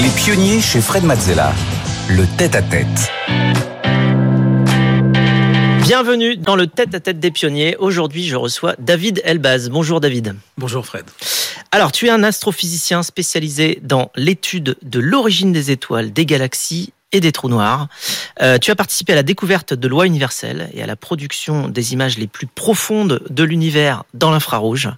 Les pionniers chez Fred Mazzella. Le tête-à-tête. Bienvenue dans le tête-à-tête des pionniers. Aujourd'hui, je reçois David Elbaz. Bonjour David. Bonjour Fred. Alors, tu es un astrophysicien spécialisé dans l'étude de l'origine des étoiles, des galaxies et des trous noirs. Euh, tu as participé à la découverte de lois universelles et à la production des images les plus profondes de l'univers dans l'infrarouge.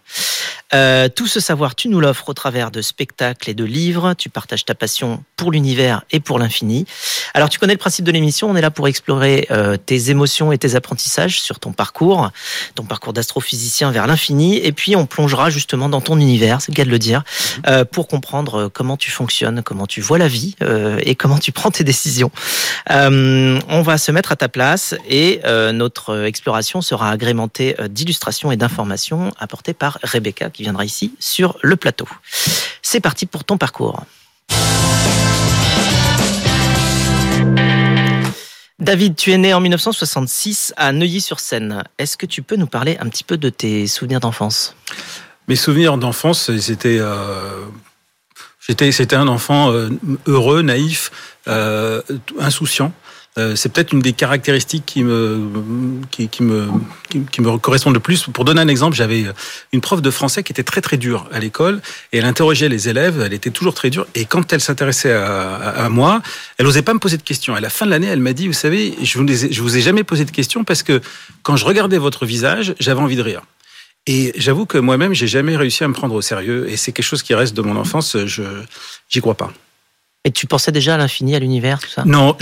Euh, tout ce savoir, tu nous l'offres au travers de spectacles et de livres. Tu partages ta passion pour l'univers et pour l'infini. Alors, tu connais le principe de l'émission. On est là pour explorer euh, tes émotions et tes apprentissages sur ton parcours, ton parcours d'astrophysicien vers l'infini. Et puis, on plongera justement dans ton univers, c'est le cas de le dire, euh, pour comprendre comment tu fonctionnes, comment tu vois la vie et comment tu prends tes décisions. on va se mettre à ta place et notre exploration sera agrémentée d'illustrations et d'informations apportées par Rebecca viendra ici sur le plateau. C'est parti pour ton parcours. David, tu es né en 1966 à Neuilly-sur-Seine. Est-ce que tu peux nous parler un petit peu de tes souvenirs d'enfance? Mes souvenirs d'enfance, c'était euh, c'était un enfant euh, heureux, naïf, euh, insouciant. Euh, c'est peut-être une des caractéristiques qui me, qui, me, qui, me correspondent le plus. Pour donner un exemple, j'avais une prof de français qui était très très dure à l'école et elle interrogeait les élèves, elle était toujours très dure. Et quand elle s'intéressait à, moi, elle n'osait pas me poser de questions. À la fin de l'année, elle m'a dit, vous savez, je vous, je vous ai jamais posé de questions parce que quand je regardais votre visage, j'avais envie de rire. Et j'avoue que moi-même, j'ai jamais réussi à me prendre au sérieux. Et c'est quelque chose qui reste de mon enfance. Je j'y crois pas. Et tu pensais déjà à l'infini, à l'univers, tout ça? Non,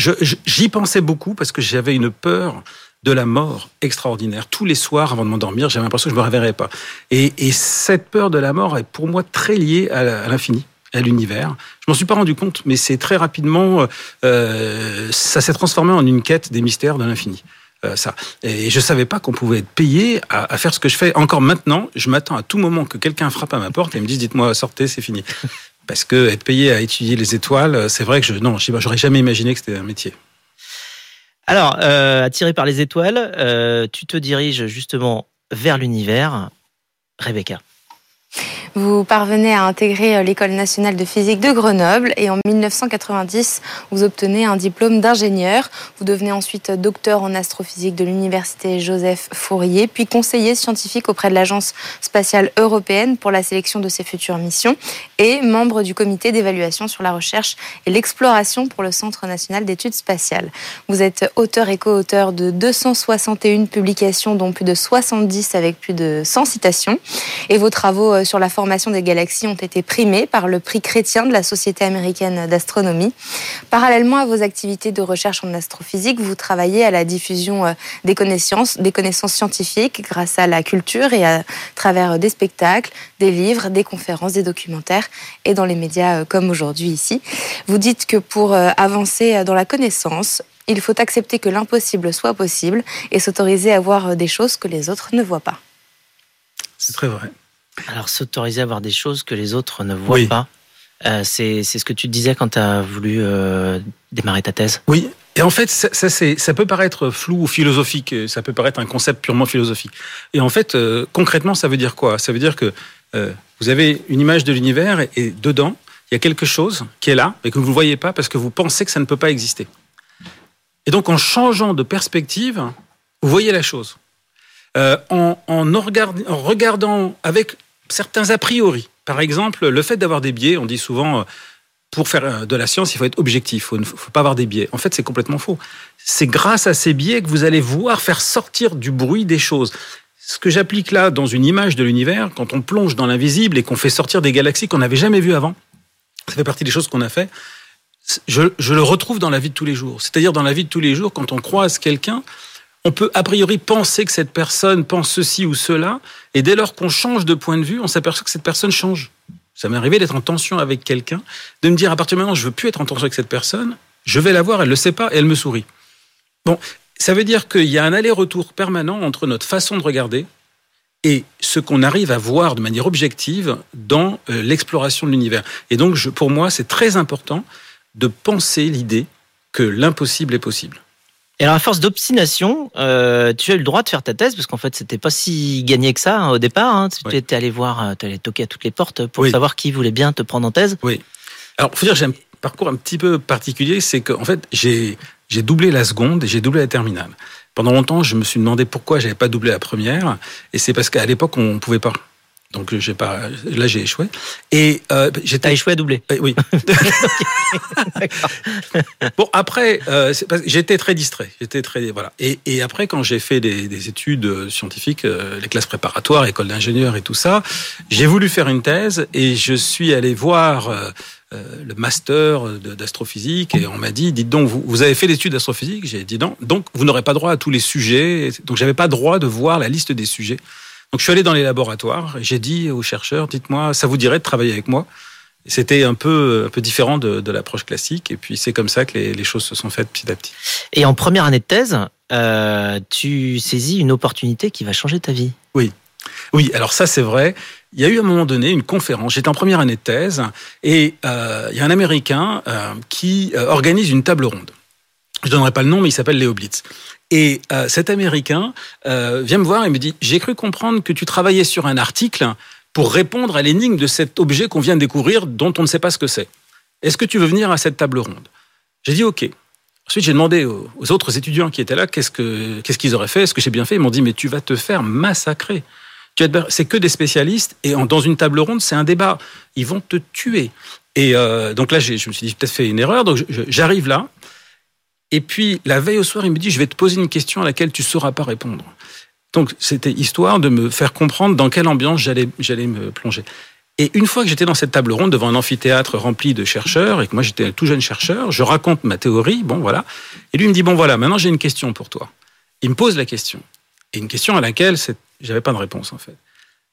j'y pensais beaucoup parce que j'avais une peur de la mort extraordinaire. Tous les soirs, avant de m'endormir, j'avais l'impression que je me réveillerais pas. Et, cette peur de la mort est pour moi très liée à l'infini à l'univers. Je m'en suis pas rendu compte, mais c'est très rapidement, euh, ça s'est transformé en une quête des mystères de l'infini. Euh, ça. Et je savais pas qu'on pouvait être payé à, faire ce que je fais. Encore maintenant, je m'attends à tout moment que quelqu'un frappe à ma porte et me dise dites-moi sortez, c'est fini. Parce que être payé à étudier les étoiles, c'est vrai que je, non, j'aurais jamais imaginé que c'était un métier. Alors, euh, attiré par les étoiles, euh, tu te diriges justement vers l'univers. Rebecca. Vous parvenez à intégrer euh, l'École nationale de physique de Grenoble et en 1990, vous obtenez un diplôme d'ingénieur. Vous devenez ensuite docteur en astrophysique de l'Université Joseph Fourier, puis conseiller scientifique auprès de l'Agence spatiale européenne pour la sélection de ses futures missions et membre du comité d'évaluation sur la recherche et l'exploration pour le Centre national d'études spatiales. Vous êtes auteur et co-auteur de 261 publications, dont plus de 70 avec plus de 100 citations. Euh, des galaxies ont été primés par le prix chrétien de la Société américaine d'astronomie. Parallèlement à vos activités de recherche en astrophysique, vous travaillez à la diffusion euh, des connaissances, des connaissances scientifiques grâce à la culture et à travers des spectacles, des livres, des conférences, des documentaires et dans les médias euh, comme aujourd'hui ici. Vous dites que pour euh, avancer dans la connaissance, il faut accepter que l'impossible soit possible et s'autoriser à voir des choses que les autres ne voient pas. C'est très vrai. Alors, s'autoriser à voir des choses que les autres ne voient pas, euh, c'est ce que tu disais quand tu as voulu euh, démarrer ta thèse Oui, et en fait, ça, ça, ça, peut paraître flou ou philosophique, ça peut paraître un concept purement philosophique. Et en fait, euh, concrètement, ça veut dire quoi? Ça veut dire que vous avez une image de l'univers et, et, dedans, il y a quelque chose qui est là, mais que vous ne voyez pas parce que vous pensez que ça ne peut pas exister. Et donc, en changeant de perspective, vous voyez la chose. en, en, en regardant avec certains a priori. Par exemple, le fait d'avoir des biais, on dit souvent, euh, pour faire euh, de la science, il faut être objectif, il ne faut pas avoir des biais. En fait, c'est complètement faux. C'est grâce à ces biais que vous allez voir faire sortir du bruit des choses. Ce que j'applique là dans une image de l'univers, quand on plonge dans l'invisible et qu'on fait sortir des galaxies qu'on n'avait jamais vues avant, ça fait partie des choses qu'on a fait. Je, je, le retrouve dans la vie de tous les jours. C'est-à-dire dans la vie de tous les jours, quand on croise quelqu'un, on peut a priori penser que cette personne pense ceci ou cela, et dès lors qu'on change de point de vue, on s'aperçoit que cette personne change. Ça m'est arrivé d'être en tension avec quelqu'un, de me dire à partir de maintenant, je veux plus être en tension avec cette personne, je vais la voir, elle le sait pas, et elle me sourit. Bon, ça veut dire qu'il y a un aller-retour permanent entre notre façon de regarder et ce qu'on arrive à voir de manière objective dans euh, l'exploration de l'univers. Et donc, pour moi, c'est très important de penser l'idée que l'impossible est possible. Et alors, à force d'obstination, euh, tu as eu le droit de faire ta thèse, parce qu'en fait, c'était pas si gagné que ça hein, au départ. Hein. Tu étais allé voir, euh, tu allé toquer à toutes les portes pour savoir qui voulait bien te prendre en thèse. Oui. Alors, faut dire, j'aime, parcours un petit peu particulier, c'est qu'en fait, j'ai doublé la seconde et j'ai doublé la terminale. Pendant longtemps, je me suis demandé pourquoi j'avais pas doublé la première, et c'est parce qu'à l'époque, on ne pouvait pas. Donc j'ai pas, là j'ai échoué. Et euh, j'étais échoué à doubler. Euh, oui. bon après, euh, j'étais très distrait. J'étais très voilà. Et, et après quand j'ai fait des, des, études scientifiques, euh, les classes préparatoires, école d'ingénieur et tout ça, j'ai voulu faire une thèse et je suis allé voir. Euh, le master d'astrophysique et on m'a dit dites donc vous, vous avez fait l'étude d'astrophysique? J'ai dit non donc vous n'aurez pas droit à tous les sujets donc j'avais pas droit de voir la liste des sujets donc je suis allé dans les laboratoires et j'ai dit aux chercheurs, dites-moi, ça vous dirait de travailler avec moi? C'était un peu, un peu différent de, de l'approche classique et puis c'est comme ça que les, les, choses se sont faites petit à petit. Et en première année de thèse, euh, tu saisis une opportunité qui va changer ta vie. Oui. Oui, alors ça c'est vrai. Il y a eu à un moment donné une conférence. J'étais en première année de thèse et euh, il y a un Américain euh, qui euh, organise une table ronde. Je donnerai pas le nom, mais il s'appelle Léo Blitz. Et euh, cet Américain euh, vient me voir et me dit J'ai cru comprendre que tu travaillais sur un article pour répondre à l'énigme de cet objet qu'on vient de découvrir dont on ne sait pas ce que c'est. Est-ce que tu veux venir à cette table ronde? J'ai dit OK. Ensuite, j'ai demandé aux, autres étudiants qui étaient là qu'est-ce qu'ils auraient fait, est-ce que j'ai bien fait? Ils m'ont dit Mais tu vas te faire massacrer. C'est que des spécialistes et dans une table ronde, c'est un débat. Ils vont te tuer. Et euh, donc là, je me suis dit, peut-être fait une erreur. Donc j'arrive là, et puis, la veille au soir, il me dit, je vais te poser une question à laquelle tu ne sauras pas répondre. Donc, c'était histoire de me faire comprendre dans quelle ambiance j'allais, j'allais me plonger. Et une fois que j'étais dans cette table ronde devant un amphithéâtre rempli de chercheurs et que moi j'étais un tout jeune chercheur, je raconte ma théorie, bon voilà. Et lui me dit bon voilà, maintenant j'ai une question pour toi. Il me pose la question et une question à laquelle j'avais pas de réponse en fait.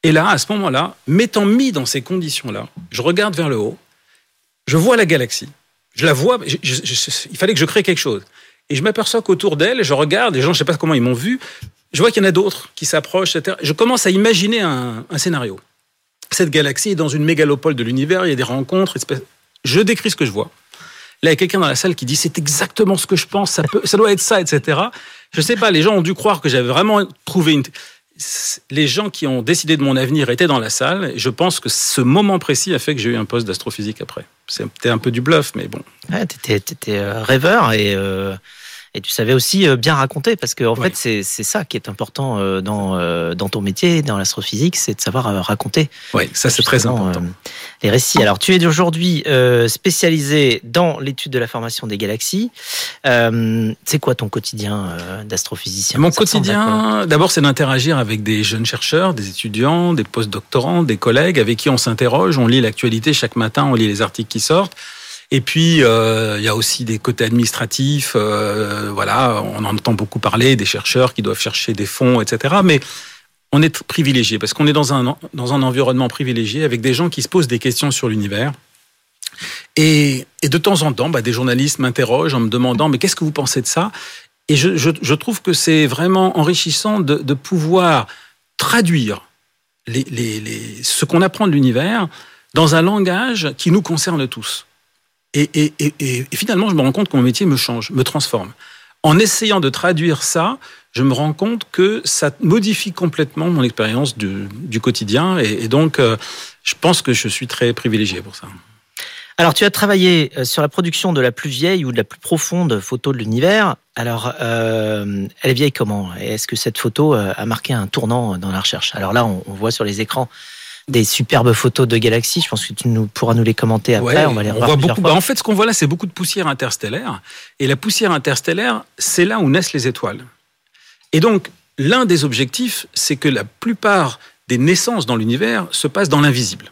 Et là, à ce moment-là, m'étant mis dans ces conditions-là, je regarde vers le haut, je vois la galaxie, je la vois, il fallait que je crée quelque chose. Et je m'aperçois qu'autour d'elle, je regarde, les gens, je sais pas comment ils m'ont vu, je vois qu'il y en a d'autres qui s'approchent, etc. Je commence à imaginer un, scénario. Cette galaxie est dans une mégalopole de l'univers, il y a des rencontres, je décris ce que je vois. Là, il y a quelqu'un dans la salle qui dit c'est exactement ce que je pense, ça, peut, ça doit être ça, etc. Je sais pas, les gens ont dû croire que j'avais vraiment trouvé une les gens qui ont décidé de mon avenir étaient dans la salle. Et je pense que ce moment précis a fait que j'ai eu un poste d'astrophysique après. C'était un peu du bluff, mais bon. Ouais, t'étais, étais euh, rêveur et euh, et tu savais aussi euh, bien raconter parce qu'en en fait c'est ça qui est important euh, dans euh, dans ton métier, dans l'astrophysique, c'est de savoir raconter. Oui, ça c'est très important. les récits. Alors tu es aujourd'hui spécialisé dans l'étude de la formation des galaxies. c'est quoi ton quotidien d'astrophysicien? Mon quotidien, d'abord c'est d'interagir avec des jeunes chercheurs, des étudiants, des post-doctorants, des collègues avec qui on s'interroge, on lit l'actualité chaque matin, on lit les articles qui sortent. Et puis, euh, il y a aussi des côtés administratifs. Euh, voilà, on en entend beaucoup parler, des chercheurs qui doivent chercher des fonds, etc. Mais on est privilégié parce qu'on est dans un, dans un environnement privilégié avec des gens qui se posent des questions sur l'univers. Et, de temps en temps, bah, des journalistes m'interrogent en me demandant mais qu'est-ce que vous pensez de ça? Et je, trouve que c'est vraiment enrichissant de, pouvoir traduire ce qu'on apprend de l'univers dans un langage qui nous concerne tous. Et, finalement, je me rends compte que mon métier me change, me transforme. En essayant de traduire ça, je me rends compte que ça modifie complètement mon expérience du, quotidien. Et, donc, euh, je pense que je suis très privilégié pour ça. Alors, tu as travaillé euh, sur la production de la plus vieille ou de la plus profonde photo de l'univers. Alors, euh, elle est vieille comment? Est-ce que cette photo a marqué un tournant dans la recherche? Alors là, on voit sur les écrans des superbes photos de galaxies. Je pense que tu nous, pourras nous les commenter après. Ouais, on va les beaucoup. Bah, en fait, ce qu'on voit là, c'est beaucoup de poussière interstellaire. Et la poussière interstellaire, c'est là où naissent les étoiles. Et donc, l'un des objectifs, c'est que la plupart des naissances dans l'univers se passent dans l'invisible.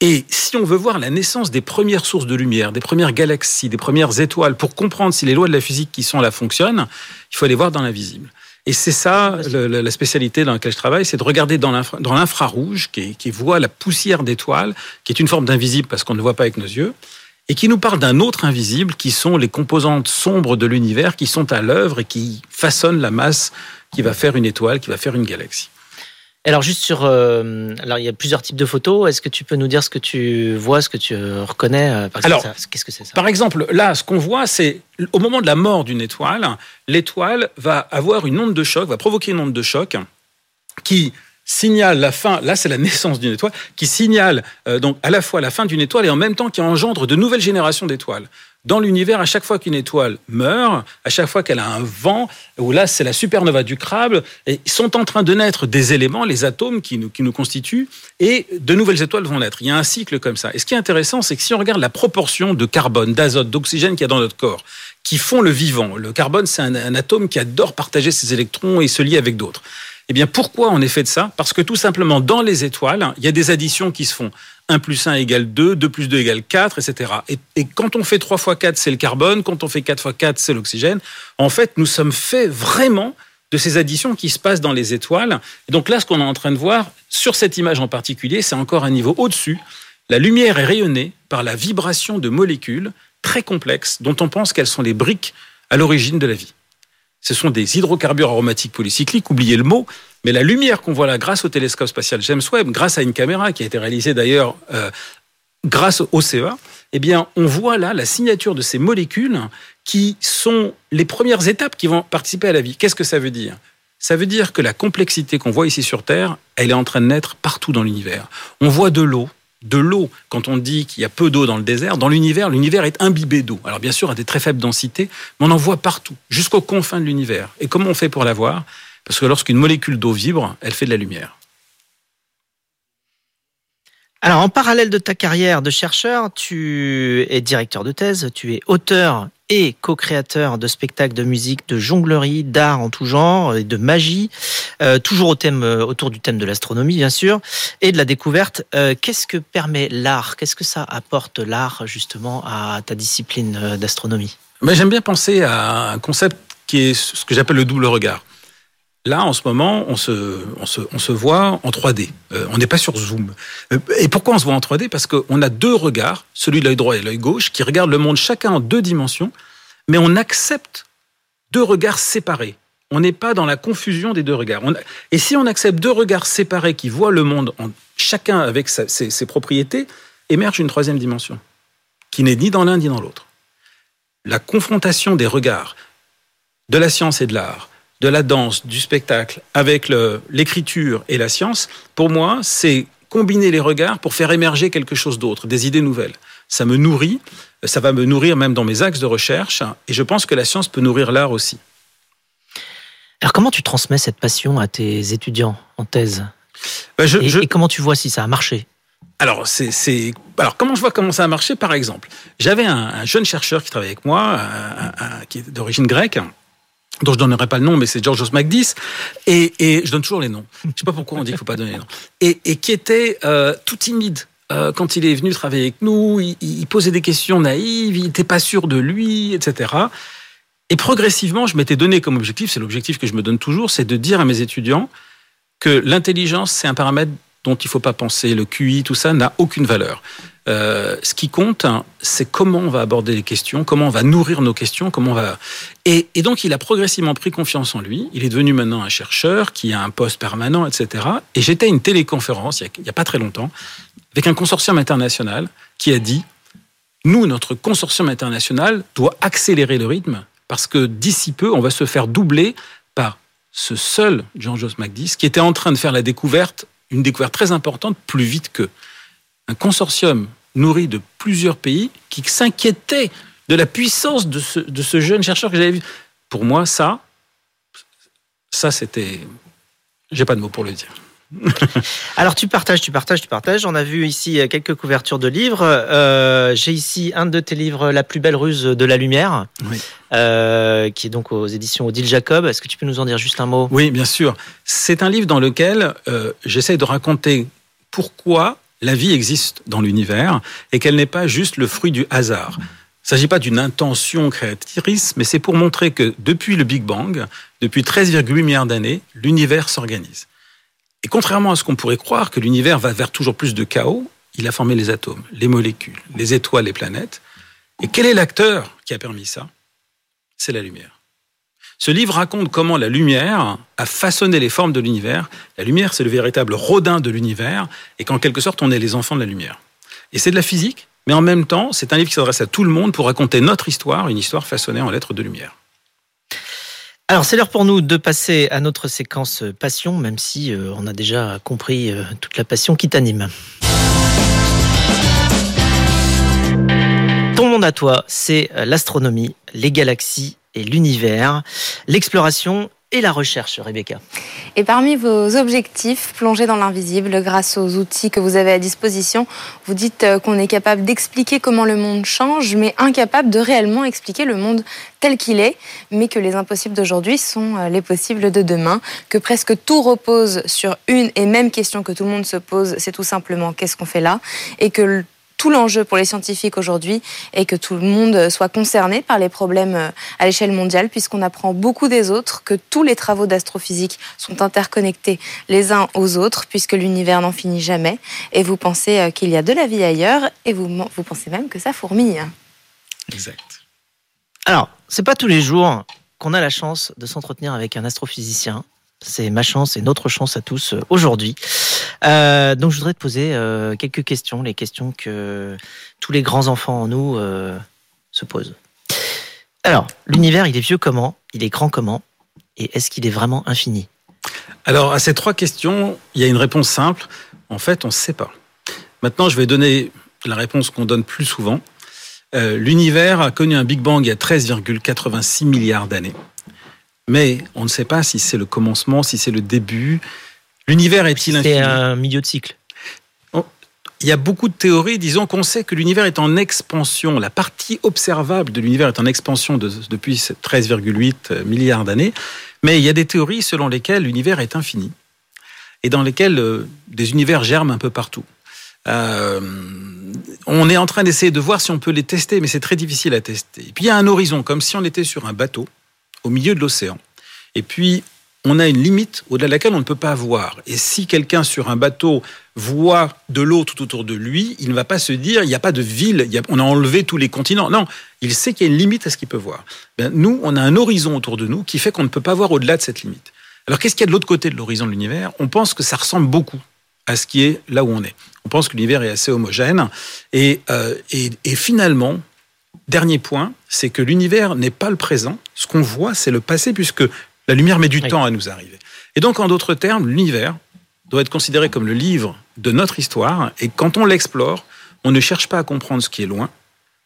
Et si on veut voir la naissance des premières sources de lumière, des premières galaxies, des premières étoiles, pour comprendre si les lois de la physique qui sont là fonctionnent, il faut aller voir dans l'invisible. Et c'est ça le, la spécialité dans laquelle je travaille, c'est de regarder dans l'infrarouge, qui, qui voit la poussière d'étoiles, qui est une forme d'invisible parce qu'on ne le voit pas avec nos yeux, et qui nous parle d'un autre invisible, qui sont les composantes sombres de l'univers, qui sont à l'œuvre et qui façonnent la masse qui va faire une étoile, qui va faire une galaxie. Alors juste sur, euh, alors il y a plusieurs types de photos. Est-ce que tu peux nous dire ce que tu vois, ce que tu reconnais euh, Alors, qu'est-ce que c'est ça? Par exemple, là, ce qu'on voit, c'est au moment de la mort d'une étoile, l'étoile va avoir une onde de choc, va provoquer une onde de choc qui signale la fin, là c'est la naissance d'une étoile, qui signale euh, donc à la fois la fin d'une étoile et en même temps qui engendre de nouvelles générations d'étoiles. Dans l'univers, à chaque fois qu'une étoile meurt, à chaque fois qu'elle a un vent, ou là c'est la supernova du crabe, et sont en train de naître des éléments, les atomes qui nous, qui nous constituent, et de nouvelles étoiles vont naître. Il y a un cycle comme ça. Et ce qui est intéressant, c'est que si on regarde la proportion de carbone, d'azote, d'oxygène qu'il y a dans notre corps, qui font le vivant, le carbone c'est un, un atome qui adore partager ses électrons et se lier avec d'autres. Eh bien, pourquoi on est fait de ça? Parce que tout simplement, dans les étoiles, il y a des additions qui se font. 1 plus 1 égale 2, 2 plus 2 égale 4, etc. Et, quand on fait 3 fois 4, c'est le carbone, quand on fait 4 fois 4, c'est l'oxygène. En fait, nous sommes faits vraiment de ces additions qui se passent dans les étoiles. Et donc là, ce qu'on est en train de voir, sur cette image en particulier, c'est encore un niveau au-dessus. La lumière est rayonnée par la vibration de molécules très complexes dont on pense qu'elles sont les briques à l'origine de la vie ce sont des hydrocarbures aromatiques polycycliques, oubliez le mot, mais la lumière qu'on voit là grâce au télescope spatial James Webb, grâce à une caméra qui a été réalisée d'ailleurs euh, grâce au CEA, eh bien, on voit là la signature de ces molécules qui sont les premières étapes qui vont participer à la vie. Qu'est-ce que ça veut dire? Ça veut dire que la complexité qu'on voit ici sur Terre, elle est en train de naître partout dans l'univers. On voit de l'eau, de l'eau, quand on dit qu'il y a peu d'eau dans le désert, dans l'univers, l'univers est imbibé d'eau. Alors bien sûr, à des très faibles densités, mais on en voit partout, jusqu'aux confins de l'univers. Et comment on fait pour la voir Parce que lorsqu'une molécule d'eau vibre, elle fait de la lumière. Alors, en parallèle de ta carrière de chercheur, tu es directeur de thèse, tu es auteur et co-créateur de spectacles de musique, de jonglerie, d'art en tout genre et de magie, euh, toujours euh, autour du thème de l'astronomie bien sûr, et de la découverte. Euh, qu'est-ce que permet l'art? Qu'est-ce que ça apporte l'art justement à ta discipline d'astronomie? Mais J'aime bien penser à un concept qui est ce que j'appelle le double regard. Là, en ce moment, on se, voit en 3D. on n'est pas sur Zoom. et pourquoi on se voit en 3D Parce qu'on a deux regards, celui de l'œil droit et l'œil gauche, qui regardent le monde chacun en deux dimensions, mais on accepte deux regards séparés. On n'est pas dans la confusion des deux regards. Et si on accepte deux regards séparés qui voient le monde, en, chacun avec ses, propriétés, émerge une troisième dimension, qui n'est ni dans l'un ni dans l'autre. La confrontation des regards de la science et de l'art, de la danse, du spectacle, avec l'écriture et la science, pour moi, c'est combiner les regards pour faire émerger quelque chose d'autre, des idées nouvelles. Ça me nourrit, ça va me nourrir même dans mes axes de recherche, et je pense que la science peut nourrir l'art aussi. Alors comment tu transmets cette passion à tes étudiants en thèse? Ben, et, comment tu vois si ça a marché? Alors, c'est, alors, comment je vois comment ça a marché? Par exemple, j'avais un, jeune chercheur qui travaillait avec moi, qui est d'origine grecque, dont je donnerai pas le nom, mais c'est Georgios Magdis, et, et, je donne toujours les noms. Je sais pas pourquoi on dit qu'il faut pas donner les noms. Et, et qui était euh, tout timide euh, quand il est venu travailler avec nous. Il posait des questions naïves, il n'était pas sûr de lui, etc. Et progressivement, je m'étais donné comme objectif, c'est l'objectif que je me donne toujours, c'est de dire à mes étudiants que l'intelligence, c'est un paramètre dont il ne faut pas penser. Le QI, tout ça n'a aucune valeur. Euh, ce qui compte, hein, c'est comment on va aborder les questions, comment on va nourrir nos questions, comment on va. Et, donc, il a progressivement pris confiance en lui. Il est devenu maintenant un chercheur qui a un poste permanent, etc. Et j'étais à une téléconférence il n'y a, pas très longtemps avec un consortium international qui a dit nous, notre consortium international doit accélérer le rythme parce que d'ici peu, on va se faire doubler par ce seul Jean-Jos McDis qui était en train de faire la découverte, une découverte très importante, plus vite que un consortium nourri de plusieurs pays qui s'inquiétait de la puissance de ce, de ce jeune chercheur que j'avais vu. Pour moi, ça, ça c'était, j'ai pas de mots pour le dire. Alors tu partages, tu partages, tu partages. On a vu ici euh, quelques couvertures de livres. Euh, j'ai ici un de tes livres, La plus belle ruse de la lumière, euh, qui est donc aux éditions Odile Jacob. Est-ce que tu peux nous en dire juste un mot? Oui, bien sûr. C'est un livre dans lequel j'essaie de raconter pourquoi la vie existe dans l'univers et qu'elle n'est pas juste le fruit du hasard. Il ne s'agit pas d'une intention créatrice, mais c'est pour montrer que depuis le Big Bang, depuis 13,8 milliards d'années, l'univers s'organise. Et contrairement à ce qu'on pourrait croire, que l'univers va vers toujours plus de chaos, il a formé les atomes, les molécules, les étoiles, les planètes. Et quel est l'acteur qui a permis ça? C'est la lumière. Ce livre raconte comment la lumière a façonné les formes de l'univers. La lumière, c'est le véritable rodin de l'univers, et qu'en quelque sorte, on est les enfants de la lumière. Et c'est de la physique, mais en même temps, c'est un livre qui s'adresse à tout le monde pour raconter notre histoire, une histoire façonnée en lettres de lumière. Alors c'est l'heure pour nous de passer à notre séquence passion, même si euh, on a déjà compris euh, toute la passion qui t'anime. Ton monde à toi, c'est euh, l'astronomie, les galaxies et l'univers, l'exploration et la recherche, Rebecca. Et parmi vos objectifs, plonger dans l'invisible grâce aux outils que vous avez à disposition, vous dites euh, qu'on est capable d'expliquer comment le monde change, mais incapable de réellement expliquer le monde tel qu'il est, mais que les impossibles d'aujourd'hui sont euh, les possibles de demain, que presque tout repose sur une et même question que tout le monde se pose, c'est tout simplement qu'est-ce qu'on fait là, et que tout l'enjeu pour les scientifiques aujourd'hui est que tout le monde soit concerné par les problèmes euh, à l'échelle mondiale, puisqu'on apprend beaucoup des autres, que tous les travaux d'astrophysique sont interconnectés les uns aux autres, puisque l'univers n'en finit jamais. Et vous pensez euh, qu'il y a de la vie ailleurs, et vous, vous pensez même que ça fourmille. Exact. Alors, c'est pas tous les jours qu'on a la chance de s'entretenir avec un astrophysicien. C'est ma chance et notre chance à tous euh, aujourd'hui. Euh, donc je voudrais te poser euh, quelques questions, les questions que tous les grands enfants en nous euh, se posent. Alors, l'univers, il est vieux comment? Il est grand comment? Et est-ce qu'il est vraiment infini? Alors, à ces trois questions, il y a une réponse simple. En fait, on ne sait pas. Maintenant, je vais donner la réponse qu'on donne plus souvent. L'univers a connu un Big Bang il y a 13,86 milliards d'années. Mais on ne sait pas si c'est le commencement, si c'est le début. L'univers est-il infini C'est un milieu de cycle. Il y a beaucoup de théories, disons qu'on sait que l'univers est en expansion. La partie observable de l'univers est en expansion de- depuis 13,8 milliards d'années. Mais il y a des théories selon lesquelles l'univers est infini et dans lesquelles euh, des univers germent un peu partout. Euh, on est en train d'essayer de voir si on peut les tester, mais c'est très difficile à tester. Et puis il y a un horizon, comme si on était sur un bateau au milieu de l'océan. Et puis on a une limite au-delà de laquelle on ne peut pas voir. Et si quelqu'un sur un bateau voit de l'eau tout autour de lui, il ne va pas se dire il n'y a pas de ville, il y a- on a enlevé tous les continents. Non, il sait qu'il y a une limite à ce qu'il peut voir. Ben, nous, on a un horizon autour de nous qui fait qu'on ne peut pas voir au-delà de cette limite. Alors qu'est-ce qu'il y a de l'autre côté de l'horizon de l'univers? On pense que ça ressemble beaucoup à ce qui est là où on est. On pense que l'univers est assez homogène. Et, euh, finalement, dernier point, c'est que l'univers n'est pas le présent. Ce qu'on voit, c'est le passé, puisque la lumière met du Oui. temps à nous arriver. Et donc, en d'autres termes, l'univers doit être considéré comme le livre de notre histoire. Et quand on l'explore, on ne cherche pas à comprendre ce qui est loin,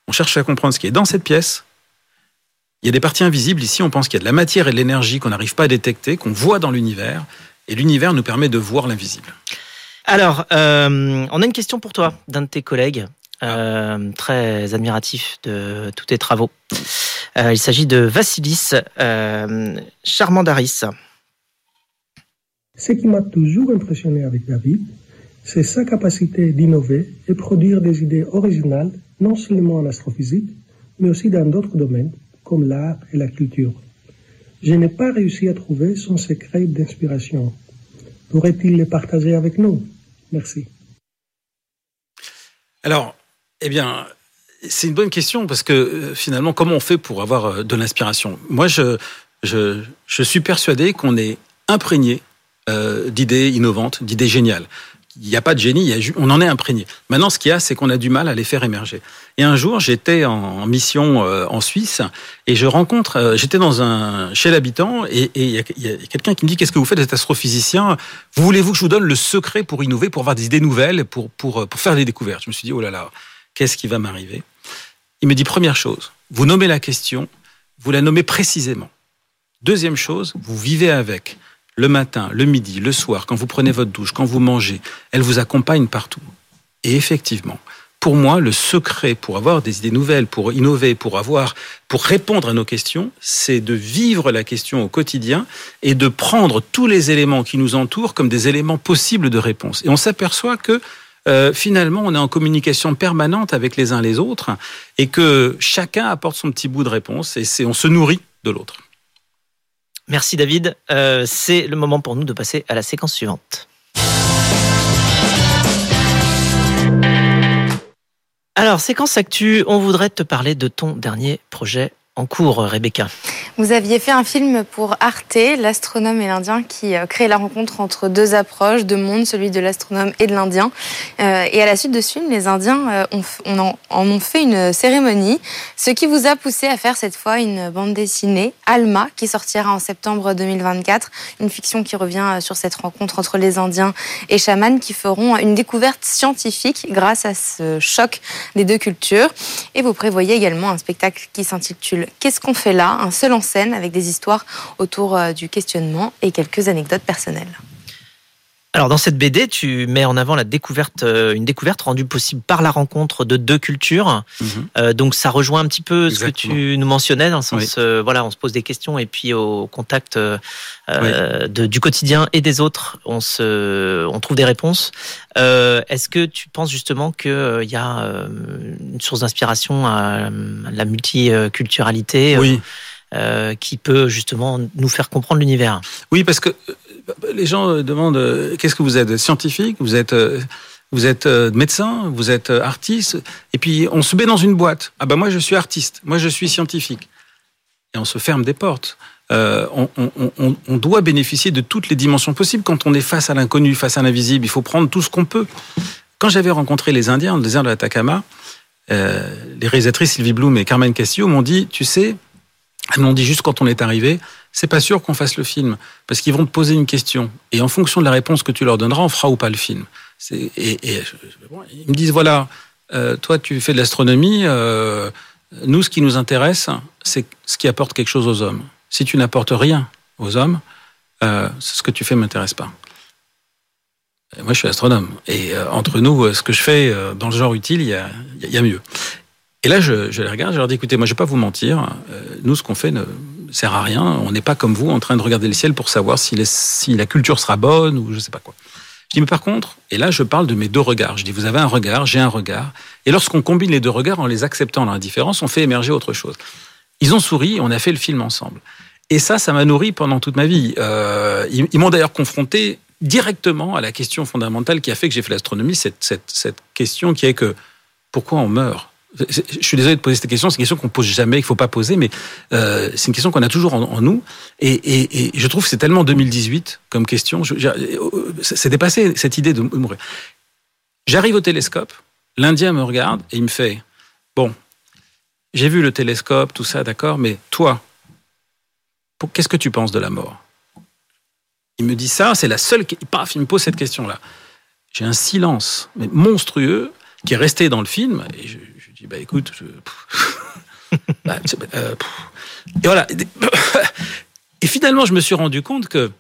on cherche à comprendre ce qui est dans cette pièce. Il y a des parties invisibles ici, on pense qu'il y a de la matière et de l'énergie qu'on n'arrive pas à détecter, qu'on voit dans l'univers. Et l'univers nous permet de voir l'invisible. Alors, euh, on a une question pour toi d'un de tes collègues, euh, très admiratif de tous tes travaux. Euh, il s'agit de Vassilis euh, Charmandaris. Ce qui m'a toujours impressionné avec David, c'est sa capacité d'innover et produire des idées originales, non seulement en astrophysique, mais aussi dans d'autres domaines, comme l'art et la culture. Je n'ai pas réussi à trouver son secret d'inspiration. Pourrait-il les partager avec nous? Merci. Alors, eh bien, c'est une bonne question parce que euh, finalement, comment on fait pour avoir euh, de l'inspiration? Moi, je, je, je suis persuadé qu'on est imprégné euh, d'idées innovantes, d'idées géniales. Il n'y a pas de génie, on en est imprégné. Maintenant, ce qu'il y a, c'est qu'on a du mal à les faire émerger. Et un jour, j'étais en, mission euh, en Suisse et je rencontre, j'étais dans un chez l'habitant et il y a, quelqu'un qui me dit qu'est-ce que vous faites, vous êtes astrophysicien? Vous voulez-vous que je vous donne le secret pour innover, pour avoir des idées nouvelles, pour pour pour faire des découvertes? Je me suis dit oh là là, qu'est-ce qui va m'arriver Il me dit première chose, vous nommez la question, vous la nommez précisément. Deuxième chose, vous vivez avec le matin, le midi, le soir, quand vous prenez votre douche, quand vous mangez, elle vous accompagne partout. Et effectivement, pour moi, le secret pour avoir des idées nouvelles, pour innover, pour avoir, pour répondre à nos questions, c'est de vivre la question au quotidien et de prendre tous les éléments qui nous entourent comme des éléments possibles de réponse. Et on s'aperçoit que euh, finalement, on est en communication permanente avec les uns les autres et que chacun apporte son petit bout de réponse et on se nourrit de l'autre. Merci David. Euh, c'est le moment pour nous de passer à la séquence suivante. Alors, séquence actu, on voudrait te parler de ton dernier projet en cours, Rebecca. Vous aviez fait un film pour Arte, l'astronome et l'Indien, qui euh, crée la rencontre entre deux approches, deux mondes, celui de l'astronome et de l'Indien. Euh, et à la suite de ce film, les Indiens euh, ont, on en, ont fait une cérémonie, ce qui vous a poussé à faire cette fois une bande dessinée, Alma, qui sortira en septembre 2024, une fiction qui revient sur cette rencontre entre les Indiens et chamans qui feront une découverte scientifique grâce à ce choc des deux cultures. Et vous prévoyez également un spectacle qui s'intitule Qu'est-ce qu'on fait là? Un seul scène avec des histoires autour euh, du questionnement et quelques anecdotes personnelles. Alors dans cette BD, tu mets en avant la découverte, euh, une découverte rendue possible par la rencontre de deux cultures. Mmh. Euh, donc ça rejoint un petit peu Exactement. ce que tu nous mentionnais dans le sens, oui. euh, voilà, on se pose des questions et puis au contact euh, oui. de, du quotidien et des autres, on se, on trouve des réponses. Euh, est-ce que tu penses justement qu'il y a une source d'inspiration à la multiculturalité Oui. Euh, qui peut justement nous faire comprendre l'univers. Oui, parce que les gens demandent euh, qu'est-ce que vous êtes Scientifique? Vous êtes euh, vous êtes médecin? Vous êtes artiste? Et puis on se met dans une boîte. Ah ben moi je suis artiste, moi je suis scientifique. Et on se ferme des portes. Euh, on, doit bénéficier de toutes les dimensions possibles. Quand on est face à l'inconnu, face à l'invisible, il faut prendre tout ce qu'on peut. Quand j'avais rencontré les Indiens dans le désert de l'Atacama, euh, les réalisatrices Sylvie Bloom et Carmen Castillo m'ont dit, tu sais, elles m'ont dit juste quand on est arrivé, c'est pas sûr qu'on fasse le film parce qu'ils vont te poser une question et en fonction de la réponse que tu leur donneras, on fera ou pas le film. Et, ils me disent voilà, euh, toi tu fais de l'astronomie, euh, nous ce qui nous intéresse, c'est ce qui apporte quelque chose aux hommes. Si tu n'apportes rien aux hommes, euh, ce que tu fais m'intéresse pas. Moi je suis astronome et entre nous, ce que je fais dans le genre utile, il y a mieux. Et là, je, les regarde, je leur dis, écoutez, moi, je ne vais pas vous mentir. Euh, nous, ce qu'on fait ne sert à rien. On n'est pas comme vous en train de regarder le ciel pour savoir si, la culture sera bonne ou je ne sais pas quoi. Je dis, mais par contre, et là, je parle de mes deux regards. Je dis, vous avez un regard, j'ai un regard. Et lorsqu'on combine les deux regards en les acceptant dans la différence, on fait émerger autre chose. Ils ont souri, on a fait le film ensemble. Et ça, ça m'a nourri pendant toute ma vie. Euh, ils, m'ont d'ailleurs confronté directement à la question fondamentale qui a fait que j'ai fait l'astronomie, cette, cette question qui est que pourquoi on meurt? Je suis désolé de poser cette question, c'est une question qu'on pose jamais, qu'il faut pas poser, mais euh, c'est une question qu'on a toujours en, nous. Et, je trouve que c'est tellement 2018 comme question. C'est dépassé cette idée de mourir. J'arrive au télescope, l'Indien me regarde et il me fait bon, j'ai vu le télescope, tout ça, d'accord, mais toi, qu'est-ce que tu penses de la mort? Il me dit ça, c'est la seule. Paf, il me pose cette question-là. J'ai un silence mais monstrueux qui est resté dans le film. Et je, je dis, bah écoute, je... bah, euh, et voilà. Et finalement, je me suis rendu compte que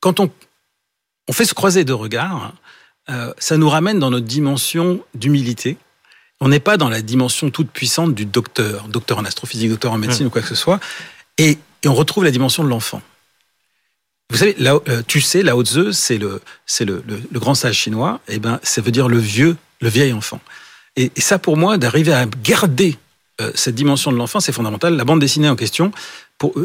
quand on, on fait se croiser deux regards, euh, ça nous ramène dans notre dimension d'humilité. On n'est pas dans la dimension toute puissante du docteur, docteur en astrophysique, docteur en médecine mmh. ou quoi que ce soit. Et, et on retrouve la dimension de l'enfant. Vous savez, là, euh, tu sais, Lao Tzu, c'est le, c'est le, le, grand sage chinois. Et eh ben, ça veut dire le vieux, le vieil enfant. Et, ça, pour moi, d'arriver à garder euh, cette dimension de l'enfant, c'est fondamental. La bande dessinée en question,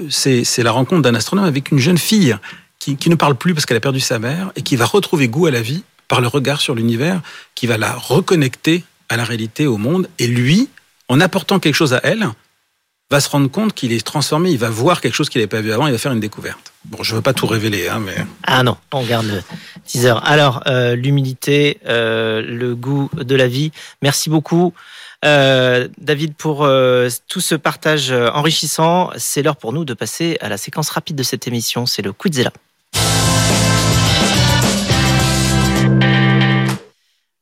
c'est, c'est la rencontre d'un astronome avec une jeune fille qui, qui ne parle plus parce qu'elle a perdu sa mère et qui va retrouver goût à la vie par le regard sur l'univers, qui va la reconnecter à la réalité, au monde. Et lui, en apportant quelque chose à elle, va se rendre compte qu'il est transformé, il va voir quelque chose qu'il n'avait pas vu avant, il va faire une découverte. Bon, je ne veux pas tout révéler, hein, mais... Ah non, on garde le teaser. Alors, euh, l'humilité, euh, le goût de la vie. Merci beaucoup, euh, David, pour tout ce partage enrichissant. C'est l'heure pour nous de passer à la séquence rapide de cette émission, c'est le Quizella.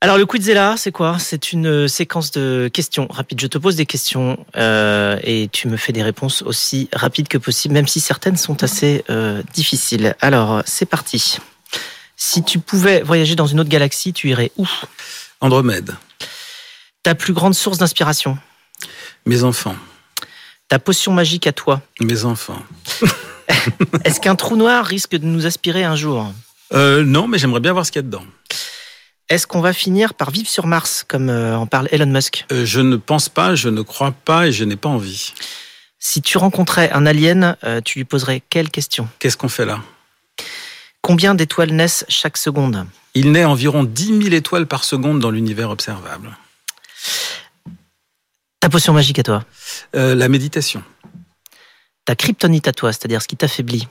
Alors le Quizella, c'est quoi? C'est une séquence de questions rapides. Je te pose des questions euh, et tu me fais des réponses aussi rapides que possible, même si certaines sont assez euh, difficiles. Alors c'est parti. Si tu pouvais voyager dans une autre galaxie, tu irais où? Andromède. Ta plus grande source d'inspiration? Mes enfants. Ta potion magique à toi? Mes enfants. Est-ce qu'un trou noir risque de nous aspirer un jour? Euh, Non, mais j'aimerais bien voir ce qu'il y a dedans. Est-ce qu'on va finir par vivre sur Mars, comme euh, en parle Elon Musk? Euh, Je ne pense pas, je ne crois pas et je n'ai pas envie. Si tu rencontrais un alien, euh, tu lui poserais quelle question? Qu'est-ce qu'on fait là? Combien d'étoiles naissent chaque seconde? Il naît environ 10 000 étoiles par seconde dans l'univers observable. Ta potion magique à toi? Euh, La méditation. Ta kryptonite à toi, c'est-à-dire ce qui t'affaiblit?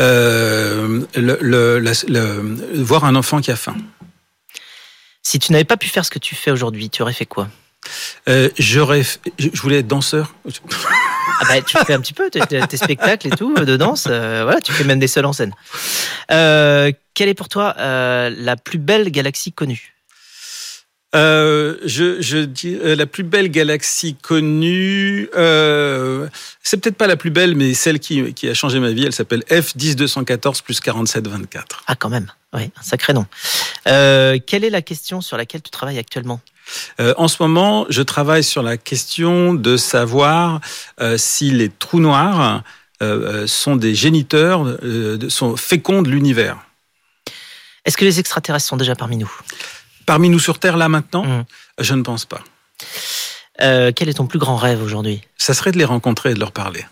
Euh, le, le, le, voir un enfant qui a faim. Si tu n'avais pas pu faire ce que tu fais aujourd'hui, tu aurais fait quoi euh, J'aurais, je voulais être danseur. Ah bah, tu fais un petit peu tes, tes spectacles et tout de danse. Euh, voilà, tu fais même des seuls en scène. Euh, quelle est pour toi la plus belle galaxie connue? Euh, je, je dis euh, la plus belle galaxie connue. Euh, c'est peut-être pas la plus belle, mais celle qui, qui a changé ma vie. Elle s'appelle F10214 plus 4724. Ah, quand même. Oui, un sacré nom. Quelle est la question sur laquelle tu travailles actuellement? En ce moment, je travaille sur la question de savoir si les trous noirs sont des géniteurs, sont féconds de l'univers. Est-ce que les extraterrestres sont déjà parmi nous? Parmi nous sur Terre, là maintenant, Mhm. je ne pense pas. Euh, Quel est ton plus grand rêve aujourd'hui? Ça serait de les rencontrer et de leur parler.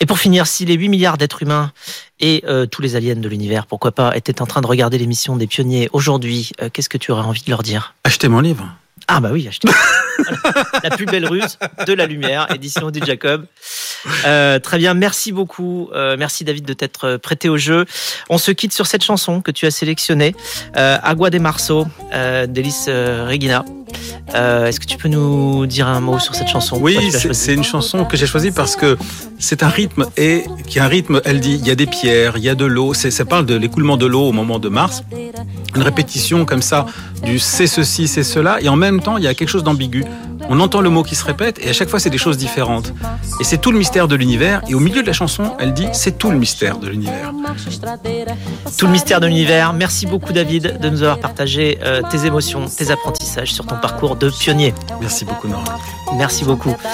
Et pour finir, si les 8 milliards d'êtres humains et euh, tous les aliens de l'univers, pourquoi pas, étaient en train de regarder l'émission des pionniers aujourd'hui, euh, qu'est-ce que tu aurais envie de leur dire? Achetez mon livre. Ah bah oui, achetez. La plus belle ruse de la lumière, édition du Jacob. Euh, très bien, merci beaucoup. Euh, merci David de t'être prêté au jeu. On se quitte sur cette chanson que tu as sélectionnée, euh, Agua de Marceau, euh, euh, Regina. Euh, Est-ce que tu peux nous dire un mot sur cette chanson Oui, c'est une chanson que j'ai choisie parce que c'est un rythme et qui est un rythme. Elle dit il y a des pierres, il y a de l'eau. Ça parle de l'écoulement de l'eau au moment de Mars. Une répétition comme ça du c'est ceci, c'est cela, et en même temps il y a quelque chose d'ambigu. On entend le mot qui se répète et à chaque fois c'est des choses différentes. Et c'est tout le mystère de l'univers. Et au milieu de la chanson, elle dit c'est tout le mystère de l'univers. Tout le mystère de l'univers. Merci beaucoup David de nous avoir partagé euh, tes émotions, tes apprentissages sur ton parcours de pionnier. Merci beaucoup Nora. Merci beaucoup.